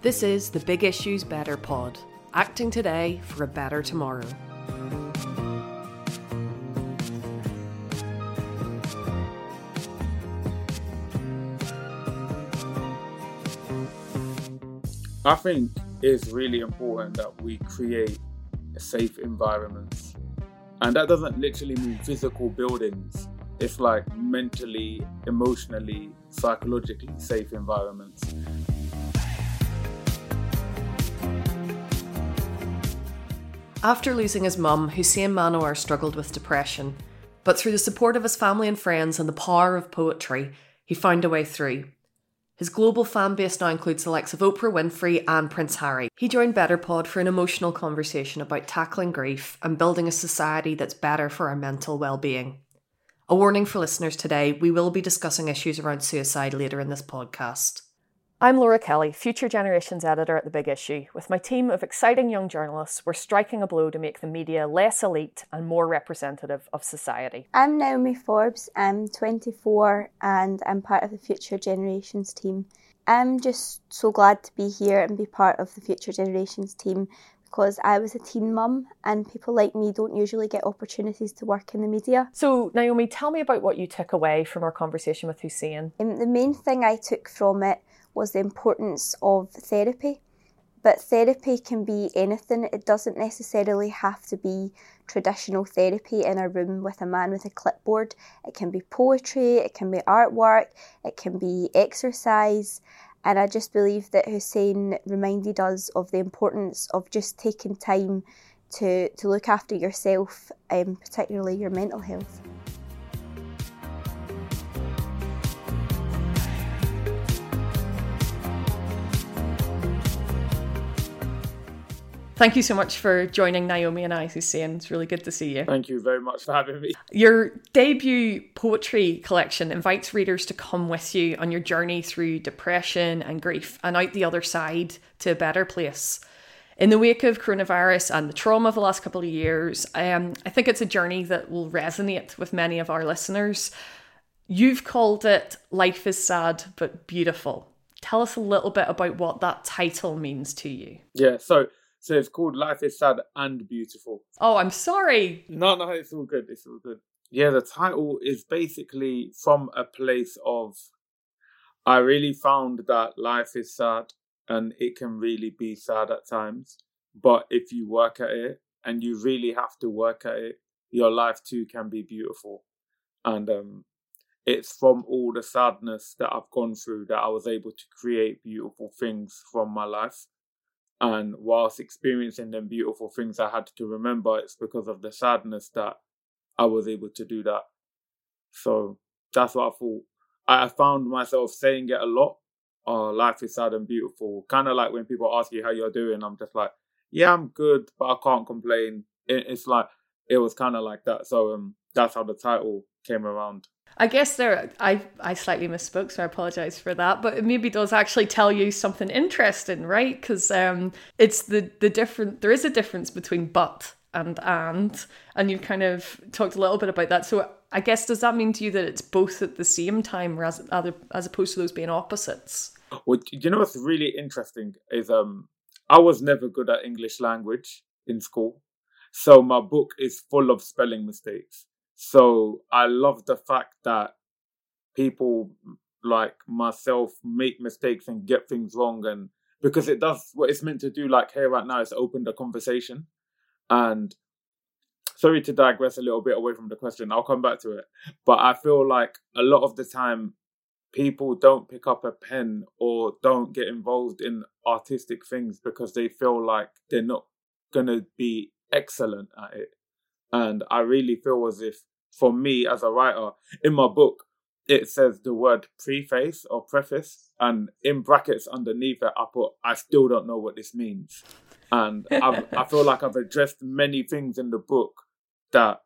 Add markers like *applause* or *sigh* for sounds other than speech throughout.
This is the Big Issues Better Pod, acting today for a better tomorrow. I think it's really important that we create safe environments. And that doesn't literally mean physical buildings. It's like mentally, emotionally, psychologically safe environments. After losing his mum, Hussain Manawer struggled with depression, but through the support of his family and friends and the power of poetry, he found a way through. His global fan base now includes the likes of Oprah Winfrey and Prince Harry. He joined BetterPod for an emotional conversation about tackling grief and building a society that's better for our mental well-being. A warning for listeners today, we will be discussing issues around suicide later in this podcast. I'm Laura Kelly, Future Generations editor at The Big Issue. With my team of exciting young journalists, we're striking a blow to make the media less elite and more representative of society. I'm Naomi Forbes, I'm 24 and I'm part of the Future Generations team. I'm just so glad to be here and be part of the Future Generations team because I was a teen mum and people like me don't usually get opportunities to work in the media. So, Naomi, tell me about what you took away from our conversation with Hussain. Um, the main thing I took from it was the importance of therapy. But therapy can be anything, it doesn't necessarily have to be traditional therapy in a room with a man with a clipboard. It can be poetry, it can be artwork, it can be exercise. And I just believe that Hussain reminded us of the importance of just taking time to, to look after yourself, um, particularly your mental health. Thank you so much for joining Naomi and I, Hussain. It's really good to see you. Thank you very much for having me. Your debut poetry collection invites readers to come with you on your journey through depression and grief and out the other side to a better place. In the wake of coronavirus and the trauma of the last couple of years, um, I think it's a journey that will resonate with many of our listeners. You've called it Life is Sad but Beautiful. Tell us a little bit about what that title means to you. Yeah, so so it's called Life is Sad and Beautiful. Oh, I'm sorry. No, no, it's all good. It's all good. Yeah, the title is basically from a place of I really found that life is sad and it can really be sad at times. But if you work at it and you really have to work at it, your life too can be beautiful. And um, it's from all the sadness that I've gone through that I was able to create beautiful things from my life. And whilst experiencing them beautiful things, I had to remember it's because of the sadness that I was able to do that. So that's what I thought. I found myself saying it a lot. Oh, life is sad and beautiful. Kind of like when people ask you how you're doing, I'm just like, yeah, I'm good, but I can't complain. it's like it was kind of like that. So um, that's how the title came around. I guess there, I I slightly misspoke, so I apologize for that. But it maybe does actually tell you something interesting, right? Because um, it's the the different. There is a difference between but and and, and you've kind of talked a little bit about that. So I guess does that mean to you that it's both at the same time, as as opposed to those being opposites? Well, you know what's really interesting is um, I was never good at English language in school, so my book is full of spelling mistakes. So I love the fact that people like myself make mistakes and get things wrong and because it does what it's meant to do like here right now is open the conversation. And sorry to digress a little bit away from the question i'll come back to it. But i feel like a lot of the time people don't pick up a pen or don't get involved in artistic things because they feel like they're not going to be excellent at it. And I really feel as if, for me as a writer, in my book, it says the word preface or preface, and in brackets underneath it, I put, I still don't know what this means. And I feel like I've addressed many things in the book that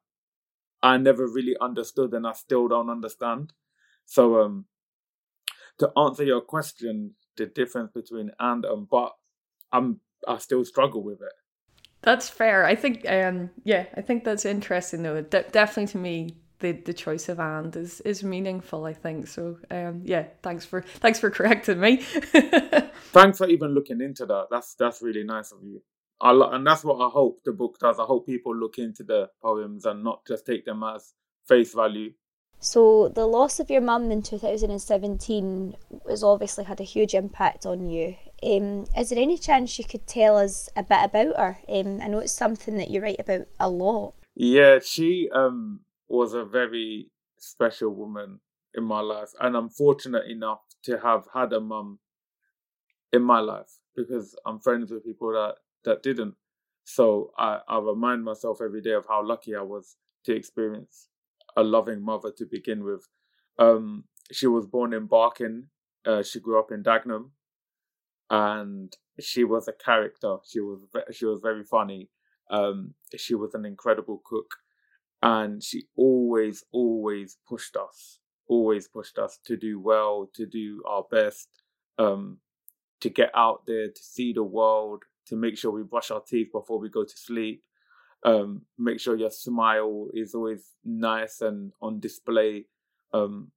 I never really understood and I still don't understand. So, um, to answer your question, the difference between and and but, I'm I still struggle with it. That's fair. I think, um, yeah, I think that's interesting though. De- definitely to me, the, the choice of and is is meaningful. I think so. Um, yeah, thanks for thanks for correcting me. *laughs* thanks for even looking into that. That's that's really nice of you. I, and that's what I hope the book does. I hope people look into the poems and not just take them as face value. So the loss of your mum in 2017 has obviously had a huge impact on you. Um, is there any chance you could tell us a bit about her? Um, I know it's something that you write about a lot. Yeah, she um, was a very special woman in my life, and I'm fortunate enough to have had a mum in my life because I'm friends with people that that didn't. So I, I remind myself every day of how lucky I was to experience a loving mother to begin with. Um, she was born in Barking. Uh, she grew up in Dagenham, and she was a character. She was she was very funny. Um, she was an incredible cook, and she always always pushed us, always pushed us to do well, to do our best, um, to get out there, to see the world, to make sure we brush our teeth before we go to sleep. Um, make sure your smile is always nice and on display. Um,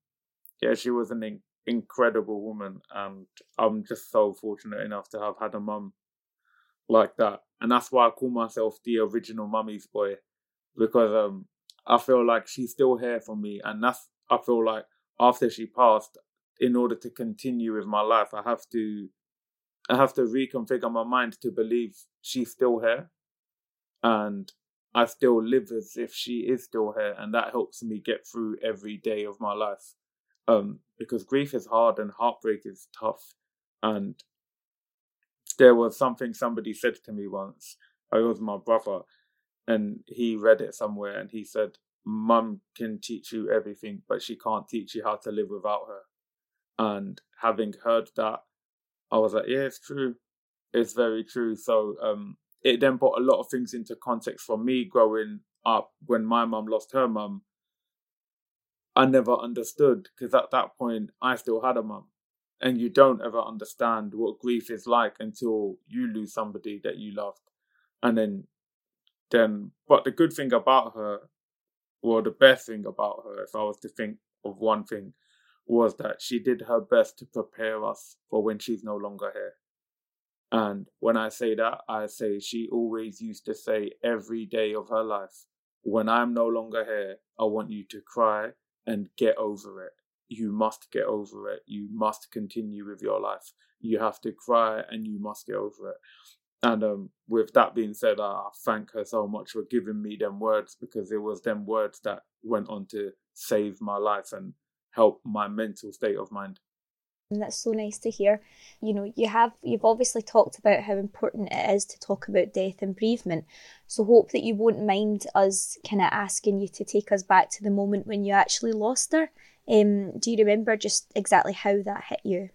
yeah, she was an incredible woman, and I'm just so fortunate enough to have had a mum like that. And that's why I call myself the original mummy's boy, because um, I feel like she's still here for me, and that's I feel like after she passed, in order to continue with my life, I have to I have to reconfigure my mind to believe she's still here and I still live as if she is still here and that helps me get through every day of my life. Um, because grief is hard and heartbreak is tough. And there was something somebody said to me once. It was my brother, and he read it somewhere, and he said, "Mum can teach you everything, but she can't teach you how to live without her." And having heard that, I was like, yeah, it's true. It's very true. So um, it then put a lot of things into context for me growing up when my mum lost her mum. I never understood because at that point I still had a mum. And you don't ever understand what grief is like until you lose somebody that you loved. And then, then, but the good thing about her, or the best thing about her, if I was to think of one thing, was that she did her best to prepare us for when she's no longer here. And when I say that, I say she always used to say every day of her life, when I'm no longer here, I want you to cry and get over it. You must get over it. You must continue with your life. You have to cry and you must get over it. And um, with that being said, I thank her so much for giving me them words because it was them words that went on to save my life and help my mental state of mind. And that's so nice to hear. You know, you have you've obviously talked about how important it is to talk about death and bereavement. So hope that you won't mind us kind of asking you to take us back to the moment when you actually lost her. Um, do you remember just exactly how that hit you?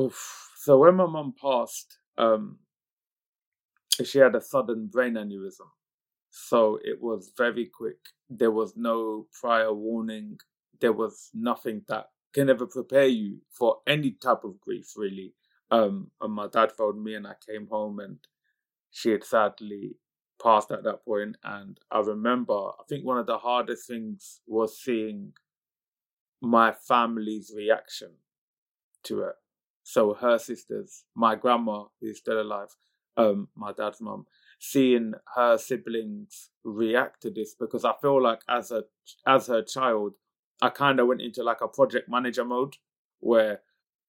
Oof. So when my mum passed, um, she had a sudden brain aneurysm. So it was very quick. There was no prior warning there was nothing that can ever prepare you for any type of grief, really. Um, and my dad phoned me, and I came home, and she had sadly passed at that point. And I remember, I think one of the hardest things was seeing my family's reaction to it. So her sisters, my grandma, who's still alive, um, my dad's mum, seeing her siblings react to this because I feel like as a as her child, I kind of went into like a project manager mode where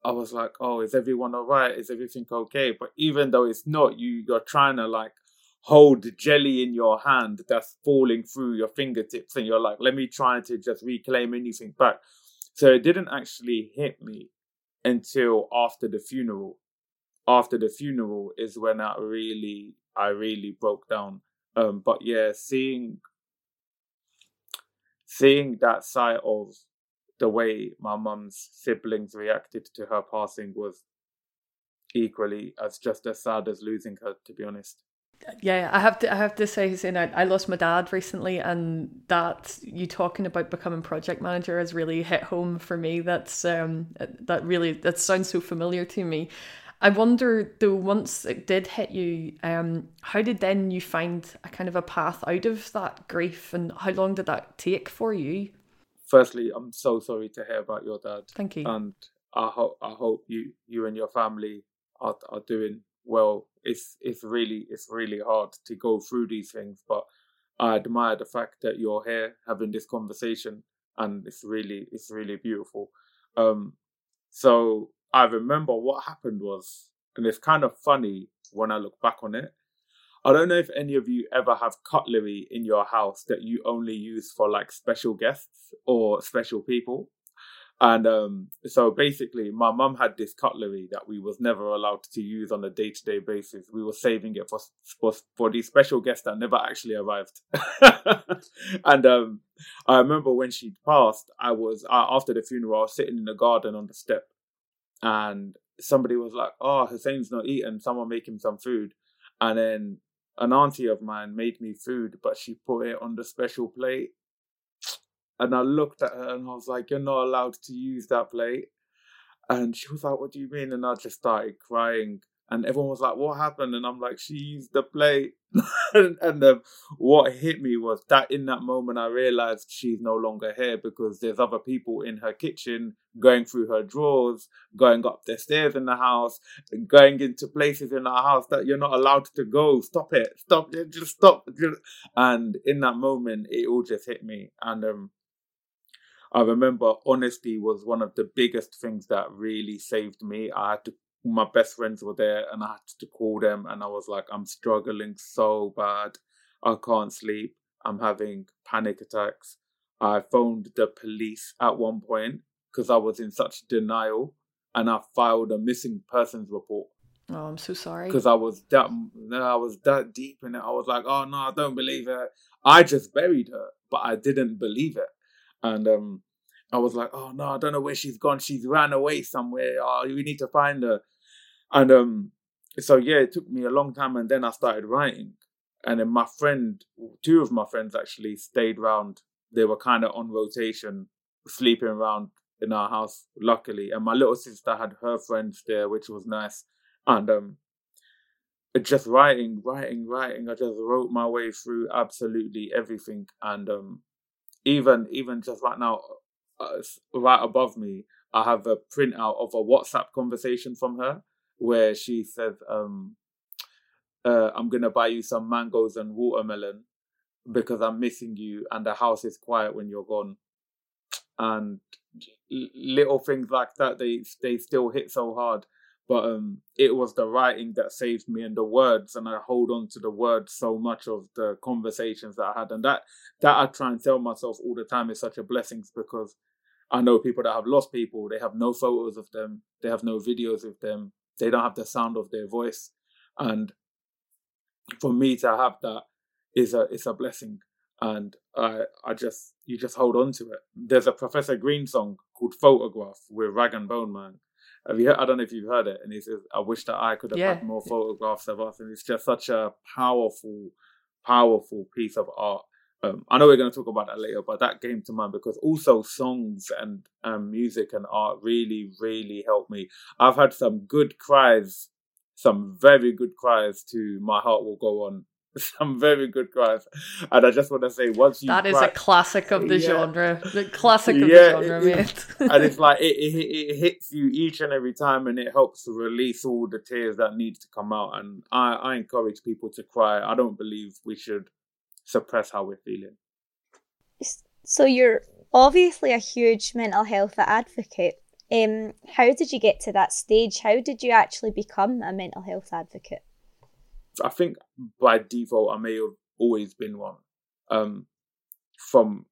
I was like, oh, is everyone all right? Is everything okay? But even though it's not, you you're trying to like hold jelly in your hand that's falling through your fingertips, and you're like, let me try to just reclaim anything back. So it didn't actually hit me until after the funeral. After the funeral is when I really, I really broke down. Um, but yeah, seeing seeing that side of the way my mum's siblings reacted to her passing was equally as just as sad as losing her to be honest. Yeah i have to i have to say Hussain, I, I lost my dad recently and that you talking about becoming project manager has really hit home for me. That's um that really that sounds so familiar to me I wonder though, once it did hit you, um, how did then you find a kind of a path out of that grief, and how long did that take for you? firstly, I'm so sorry to hear about your dad. Thank you. And I hope I hope you you and your family are are doing well. It's it's really it's really hard to go through these things, but I admire the fact that you're here having this conversation, and it's really it's really beautiful. Um, so I remember what happened was, and it's kind of funny when I look back on it. I don't know if any of you ever have cutlery in your house that you only use for like special guests or special people. And um, so basically, my mum had this cutlery that we was never allowed to use on a day to day basis. We were saving it for for for these special guests that never actually arrived. *laughs* and um, I remember when she passed, I was uh, after the funeral, I was sitting in the garden on the step, and somebody was like, "Oh, Hussain's not eating. Someone make him some food." And then an auntie of mine made me food, but she put it on the special plate and I looked at her and I was like, You're not allowed to use that plate. And she was like, What do you mean? And I just started crying. And everyone was like, What happened? And I'm like, She used the plate. *laughs* and, um, what hit me was that in that moment, I realized she's no longer here because there's other people in her kitchen going through her drawers, going up the stairs in the house, going into places in the house that you're not allowed to go. Stop it. Stop it. Just stop. And in that moment, it all just hit me. And um, I remember honesty was one of the biggest things that really saved me. I had to, my best friends were there and I had to call them and I was like, I'm struggling so bad. I can't sleep. I'm having panic attacks. I phoned the police at one point because I was in such denial and I filed a missing persons report. Oh, I'm so sorry. Because I was that I was that deep in it. I was like, oh no, I don't believe it. I just buried her, but I didn't believe it and um, I was like, oh no, I don't know where she's gone. She's ran away somewhere. Oh, we need to find her. And um, so yeah, it took me a long time, and then I started writing. And then my friend, two of my friends actually stayed around. They were kind of on rotation, sleeping around in our house, luckily. And my little sister had her friends there, which was nice. And um, just writing, writing, writing. I just wrote my way through absolutely everything. And um, even even just right now, uh, right above me, I have a printout of a WhatsApp conversation from her where she said, um, uh, "I'm gonna buy you some mangoes and watermelon because I'm missing you, and the house is quiet when you're gone." And little things like that, they they still hit so hard. But um, it was the writing that saved me and the words and i hold on to the words so much of the conversations that i had. And that that i try and tell myself all the time is such a blessing because i know people that have lost people they have no photos of them they have no videos of them they don't have the sound of their voice and for me to have that is a it's a blessing and i i just you just hold on to it there's a professor green song called photograph with rag and bone man have you? Heard, I don't know if you've heard it. And he says, "I wish that I could have yeah. had more photographs of us." And it's just such a powerful, powerful piece of art. Um, I know we're going to talk about that later, but that came to mind because also songs and um, music and art really, really helped me. I've had some good cries, some very good cries to "My Heart Will Go On" *laughs* some very good cries. And I just want to say, once you that is cry, a classic of the yeah. genre, the classic of yeah, the genre, it, mate. *laughs* and it's like it, it, it hits you each and every time, and it helps to release all the tears that need to come out. And I, I encourage people to cry. I don't believe we should suppress how we're feeling. So you're obviously a huge mental health advocate. Um, how did you get to that stage? How did you actually become a mental health advocate? I think by default I may have always been one. Um, from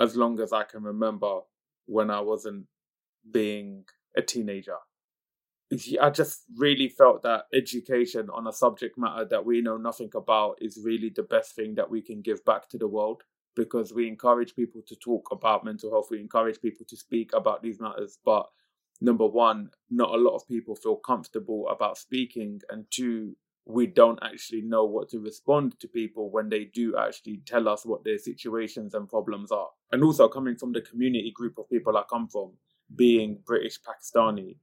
as long as I can remember when I wasn't being a teenager. I just really felt that education on a subject matter that we know nothing about is really the best thing that we can give back to the world because we encourage people to talk about mental health, we encourage people to speak about these matters. But number one, not a lot of people feel comfortable about speaking, and two, we don't actually know what to respond to people when they do actually tell us what their situations and problems are. And also coming from the community group of people I come from, being British Pakistani,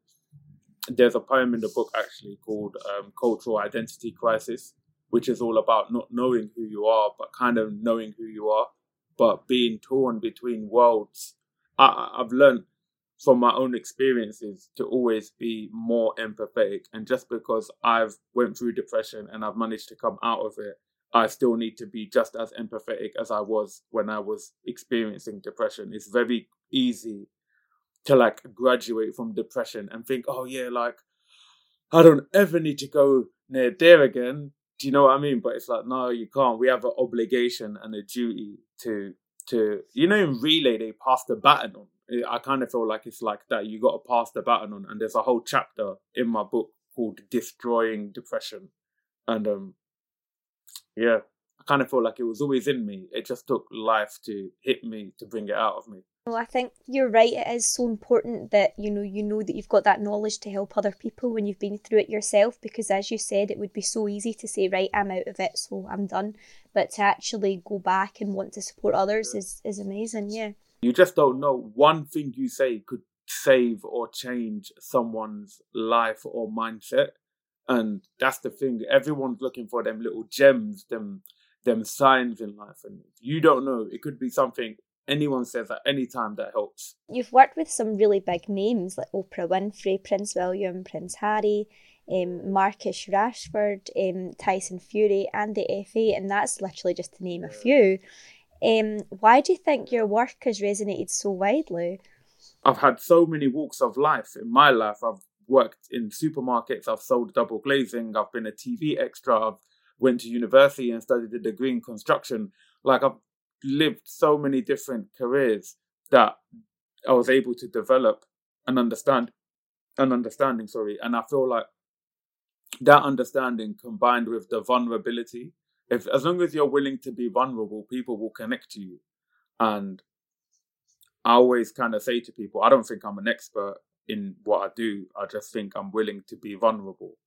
there's a poem in the book actually called um, Cultural Identity Crisis, which is all about not knowing who you are, but kind of knowing who you are. but being torn between worlds. I, I've learned from my own experiences to always be more empathetic and just because i've went through depression and i've managed to come out of it i still need to be just as empathetic as i was when i was experiencing depression it's very easy to like graduate from depression and think oh yeah like i don't ever need to go near there again do you know what i mean but it's like no you can't we have an obligation and a duty to to you know in relay they pass the baton on I kind of feel like it's like that. You got to pass the baton on, and there's a whole chapter in my book called "Destroying Depression," and um, yeah, I kind of feel like it was always in me. It just took life to hit me to bring it out of me. Well, I think you're right. It is so important that you know you know that you've got that knowledge to help other people when you've been through it yourself. Because as you said, it would be so easy to say, "Right, I'm out of it, so I'm done." But to actually go back and want to support others is is amazing. Yeah. You just don't know. One thing you say could save or change someone's life or mindset. And that's the thing. Everyone's looking for them little gems, them them signs in life. And you don't know. It could be something anyone says at any time that helps. You've worked with some really big names like Oprah Winfrey, Prince William, Prince Harry, um, Marcus Rashford, um, Tyson Fury, and the FA, and that's literally just to name a few. Um, why do you think your work has resonated so widely? I've had so many walks of life in my life. I've worked in supermarkets. I've sold double glazing. I've been a TV extra. I've went to university and studied a degree in construction. Like I've lived so many different careers that I was able to develop and understand an understanding. Sorry, and I feel like that understanding combined with the vulnerability if as long as you're willing to be vulnerable, people will connect to you. And I always kind of say to people, I don't think I'm an expert in what I do. I just think I'm willing to be vulnerable.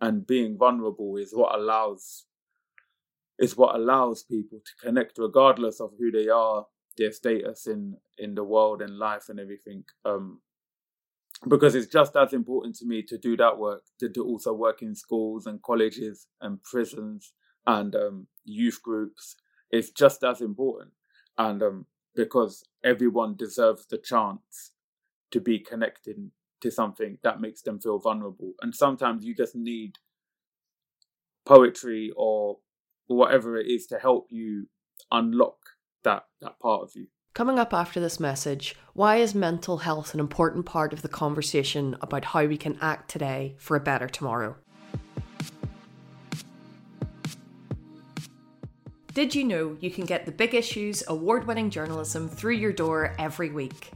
And being vulnerable is what allows is what allows people to connect regardless of who they are, their status in in the world and life and everything. Um because it's just as important to me to do that work, to, to also work in schools and colleges and prisons and um, youth groups is just as important. And um, because everyone deserves the chance to be connected to something that makes them feel vulnerable. And sometimes you just need poetry or whatever it is to help you unlock that, that part of you. Coming up after this message, why is mental health an important part of the conversation about how we can act today for a better tomorrow? Did you know you can get the big issues award winning journalism through your door every week?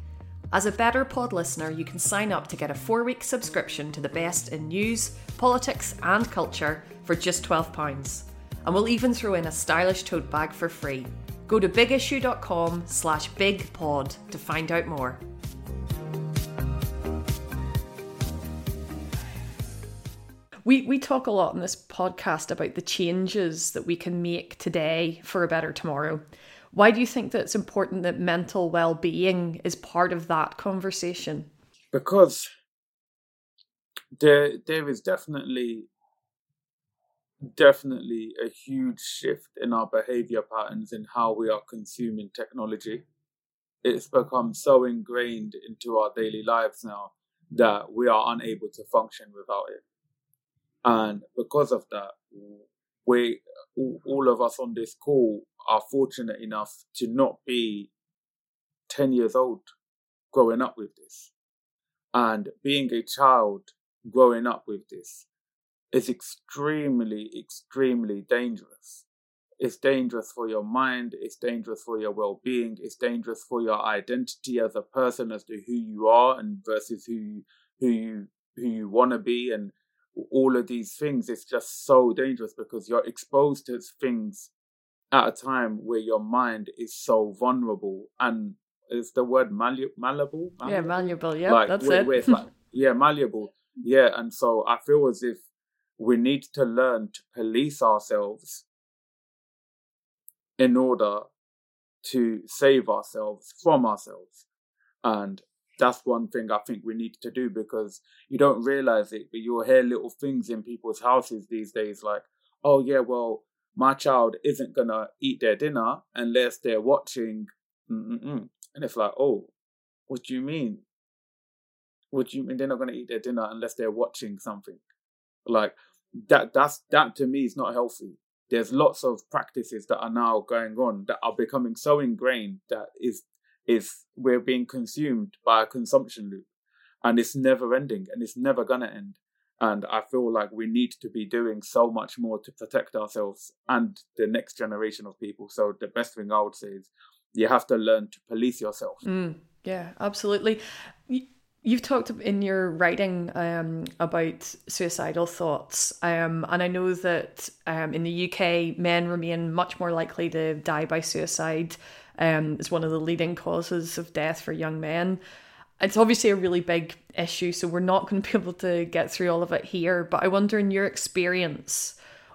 As a Better Pod listener, you can sign up to get a four week subscription to the best in news, politics, and culture for just £12. And we'll even throw in a stylish tote bag for free. Go to bigissue.com slash bigpod to find out more. We, we talk a lot in this podcast about the changes that we can make today for a better tomorrow. Why do you think that it's important that mental well being is part of that conversation? Because there there is definitely definitely a huge shift in our behavior patterns in how we are consuming technology. It's become so ingrained into our daily lives now that we are unable to function without it. And because of that, we, all of us on this call are fortunate enough to not be 10 years old growing up with this. And being a child growing up with this is extremely, extremely dangerous. It's dangerous for your mind, it's dangerous for your well being, it's dangerous for your identity as a person as to who you are and versus who you, who you who you want to be and all of these things it's just so dangerous because you're exposed to things at a time where your mind is so vulnerable and is the word malleable, malleable? yeah malleable yeah like, that's where, it where like, *laughs* yeah malleable yeah and so i feel as if we need to learn to police ourselves in order to save ourselves from ourselves and that's one thing I think we need to do because you don't realize it, but you'll hear little things in people's houses these days like, oh, yeah, well, my child isn't gonna eat their dinner unless they're watching. Mm-mm-mm. And it's like, oh, what do you mean? What do you mean they're not gonna eat their dinner unless they're watching something? Like that. That's that to me is not healthy. There's lots of practices that are now going on that are becoming so ingrained that is is we're being consumed by a consumption loop, and it's never ending, and it's never gonna end. And I feel like we need to be doing so much more to protect ourselves and the next generation of people. So the best thing I would say is you have to learn to police yourself. Mm, yeah, absolutely. You've talked in your writing um, about suicidal thoughts, um, and I know that um, in the UK, men remain much more likely to die by suicide. Um, it's one of the leading causes of death for young men it's obviously a really big issue, so we're not *laughs* going to be able to get through all of it here. But I wonder, in your experience,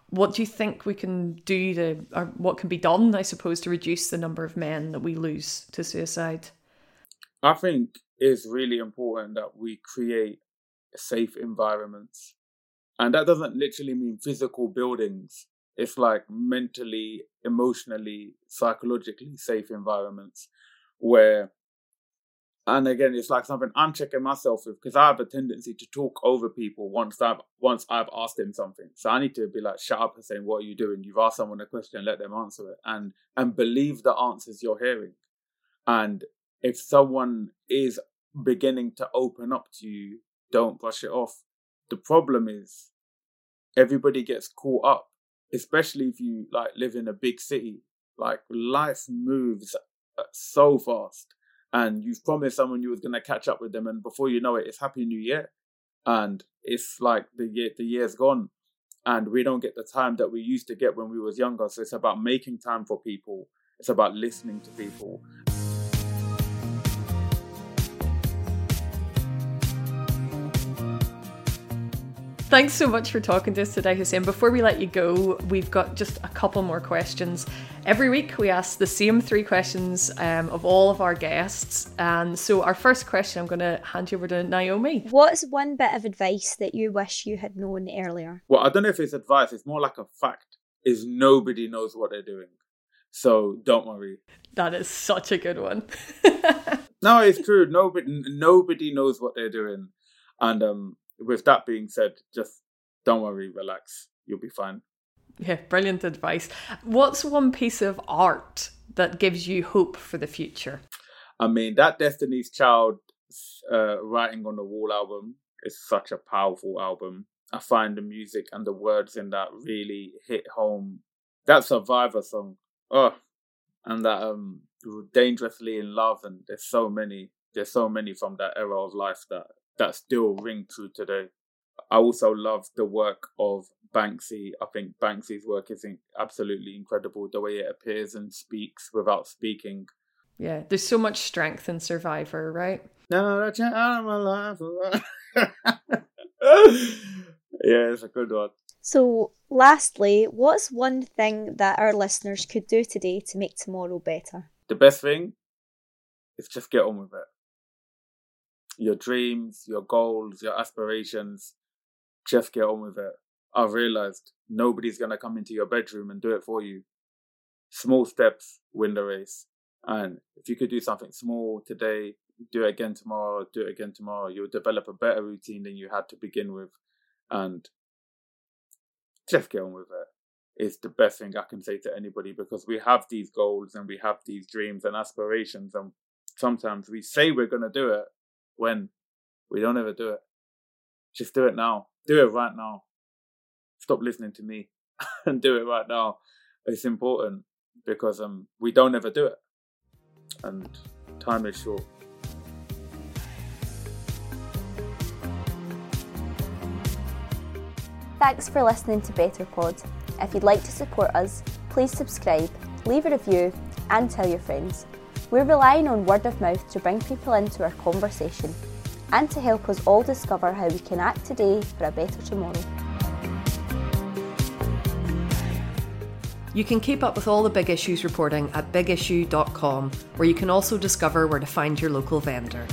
what do you think we can do to, or what can be done, I suppose, to reduce the number of men that we lose to suicide? I think it's really important that we create safe environments. And that doesn't literally mean physical buildings. It's like mentally, emotionally, psychologically safe environments where and again, it's like something I'm checking myself with because I have a tendency to talk over people once I've once I've asked them something. So I need to be like, shut up and saying, "What are you doing?" You've asked someone a question, let them answer it, and and believe the answers you're hearing. And if someone is beginning to open up to you, don't brush it off. The problem is, everybody gets caught up, especially if you like live in a big city. Like life moves uh, so fast and you've promised someone you was gonna catch up with them, and before you know it, it's Happy New Year, and it's like the year the year's gone, and we don't get the time that we used to get when we was younger. So it's about making time for people. It's about listening to people. Thanks so much for talking to us today, Hussain. Before we let you go, we've got just a couple more questions. Every week, we ask the same three questions um, of all of our guests. And so, our first question, I'm going to hand you over to Naomi. What's one bit of advice that you wish you had known earlier? Well, I don't know if it's advice, it's more like a fact, is nobody knows what they're doing. So, don't worry. That is such a good one. *laughs* no, it's true. Nobody, nobody knows what they're doing. And um, with that being said, just don't worry, relax. You'll be fine. Yeah, brilliant advice. What's one piece of art that gives you hope for the future? I mean, that Destiny's Child uh, Writing on the Wall album is such a powerful album. I find the music and the words in that really hit home. That Survivor song, oh, and that um, Dangerously in Love, and there's so many, there's so many from that era of life that that still ring true today. I also love the work of Banksy. I think Banksy's work is absolutely incredible. The way it appears and speaks without speaking. Yeah, there's so much strength in Survivor, right? No, that's out of my life. *laughs* yeah, it's a good one. So, lastly, what's one thing that our listeners could do today to make tomorrow better? The best thing is just get on with it your dreams, your goals, your aspirations, just get on with it. I've realized nobody's going to come into your bedroom and do it for you. Small steps win the race. And if you could do something small today, do it again tomorrow, do it again tomorrow, you'll develop a better routine than you had to begin with. And just get on with it. It's the best thing I can say to anybody because we have these goals and we have these dreams and aspirations. And sometimes we say we're going to do it, when we don't ever do it. Just do it now. Do it right now. Stop listening to me *laughs* and do it right now. It's important because um we don't ever do it. And time is short. Thanks for listening to Better Pod. If you'd like to support us, please subscribe, leave a review, and tell your friends. We're relying on word of mouth to bring people into our conversation and to help us all discover how we can act today for a better tomorrow. You can keep up with all the big issues reporting at bigissue.com, where you can also discover where to find your local vendor.